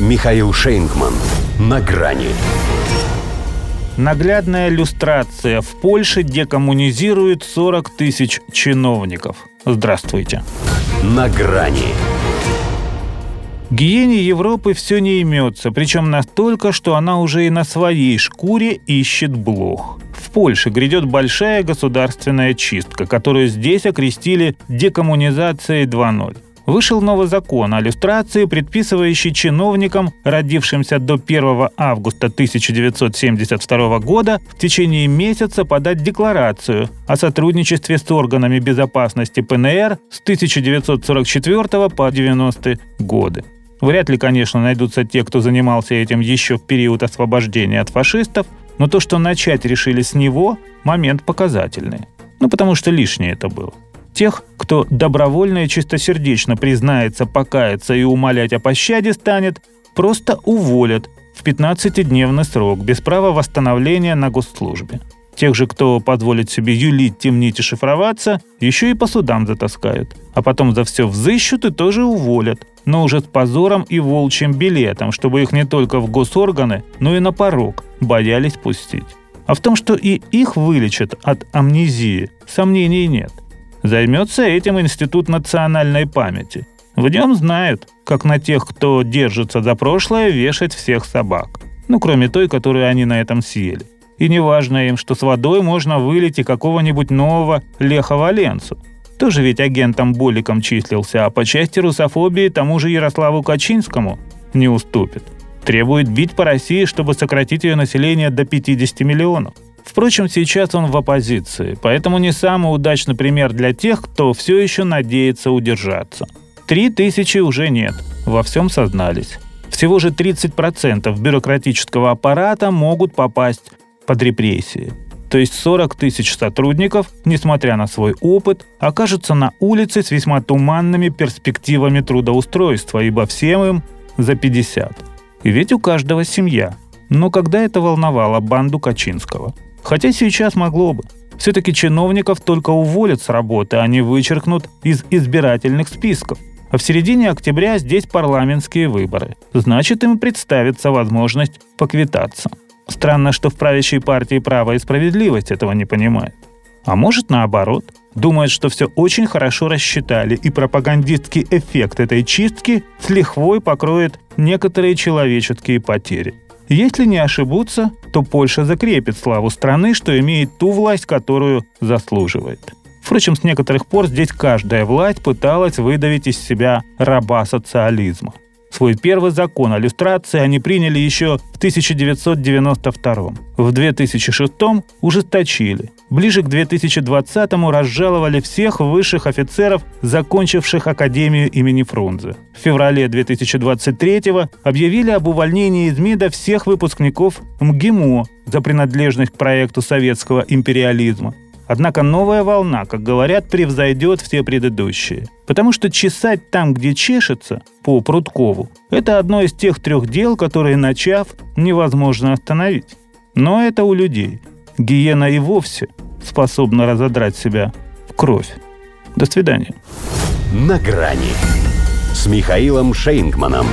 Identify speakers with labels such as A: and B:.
A: Михаил Шейнгман. На грани.
B: Наглядная иллюстрация. В Польше декоммунизируют 40 тысяч чиновников. Здравствуйте.
A: На грани.
B: Гиене Европы все не имется, причем настолько, что она уже и на своей шкуре ищет блох. В Польше грядет большая государственная чистка, которую здесь окрестили декоммунизацией 2.0 вышел новый закон о иллюстрации, предписывающий чиновникам, родившимся до 1 августа 1972 года, в течение месяца подать декларацию о сотрудничестве с органами безопасности ПНР с 1944 по 90 годы. Вряд ли, конечно, найдутся те, кто занимался этим еще в период освобождения от фашистов, но то, что начать решили с него, момент показательный. Ну, потому что лишнее это было. Тех, кто добровольно и чистосердечно признается, покаяться и умолять о пощаде станет, просто уволят в 15-дневный срок без права восстановления на госслужбе. Тех же, кто позволит себе юлить, темнить и шифроваться, еще и по судам затаскают. А потом за все взыщут и тоже уволят. Но уже с позором и волчьим билетом, чтобы их не только в госорганы, но и на порог боялись пустить. А в том, что и их вылечат от амнезии, сомнений нет. Займется этим Институт национальной памяти. В нем знают, как на тех, кто держится за прошлое, вешать всех собак. Ну, кроме той, которую они на этом съели. И не важно им, что с водой можно вылить и какого-нибудь нового Леха Валенцу. Тоже ведь агентом-боликом числился, а по части русофобии тому же Ярославу Качинскому не уступит. Требует бить по России, чтобы сократить ее население до 50 миллионов. Впрочем, сейчас он в оппозиции, поэтому не самый удачный пример для тех, кто все еще надеется удержаться. Три тысячи уже нет, во всем сознались. Всего же 30% бюрократического аппарата могут попасть под репрессии. То есть 40 тысяч сотрудников, несмотря на свой опыт, окажутся на улице с весьма туманными перспективами трудоустройства, ибо всем им за 50. И ведь у каждого семья. Но когда это волновало банду Качинского? Хотя сейчас могло бы. Все-таки чиновников только уволят с работы, а не вычеркнут из избирательных списков. А в середине октября здесь парламентские выборы. Значит, им представится возможность поквитаться. Странно, что в правящей партии «Право и справедливость» этого не понимает. А может наоборот, думает, что все очень хорошо рассчитали, и пропагандистский эффект этой чистки с лихвой покроет некоторые человеческие потери. Если не ошибутся, то Польша закрепит славу страны, что имеет ту власть, которую заслуживает. Впрочем, с некоторых пор здесь каждая власть пыталась выдавить из себя раба социализма. Свой первый закон о люстрации они приняли еще в 1992 В 2006 ужесточили. Ближе к 2020-му разжаловали всех высших офицеров, закончивших Академию имени Фрунзе. В феврале 2023 объявили об увольнении из МИДа всех выпускников МГИМО за принадлежность к проекту советского империализма. Однако новая волна, как говорят, превзойдет все предыдущие. Потому что чесать там, где чешется, по Прудкову, это одно из тех трех дел, которые, начав, невозможно остановить. Но это у людей. Гиена и вовсе способна разодрать себя в кровь. До свидания.
A: На грани с Михаилом Шейнгманом.